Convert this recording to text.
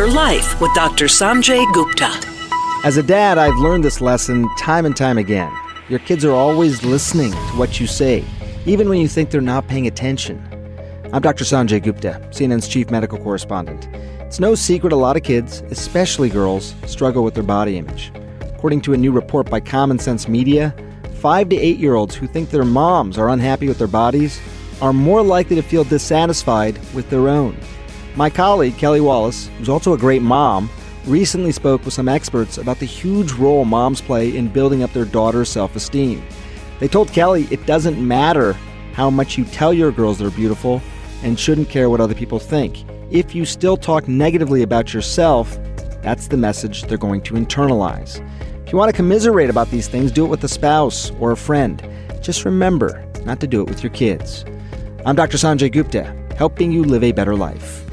Better Life with Dr. Sanjay Gupta. As a dad, I've learned this lesson time and time again. Your kids are always listening to what you say, even when you think they're not paying attention. I'm Dr. Sanjay Gupta, CNN's chief medical correspondent. It's no secret a lot of kids, especially girls, struggle with their body image. According to a new report by Common Sense Media, 5 to 8 year olds who think their moms are unhappy with their bodies are more likely to feel dissatisfied with their own. My colleague, Kelly Wallace, who's also a great mom, recently spoke with some experts about the huge role moms play in building up their daughter's self esteem. They told Kelly it doesn't matter how much you tell your girls they're beautiful and shouldn't care what other people think. If you still talk negatively about yourself, that's the message they're going to internalize. If you want to commiserate about these things, do it with a spouse or a friend. Just remember not to do it with your kids. I'm Dr. Sanjay Gupta, helping you live a better life.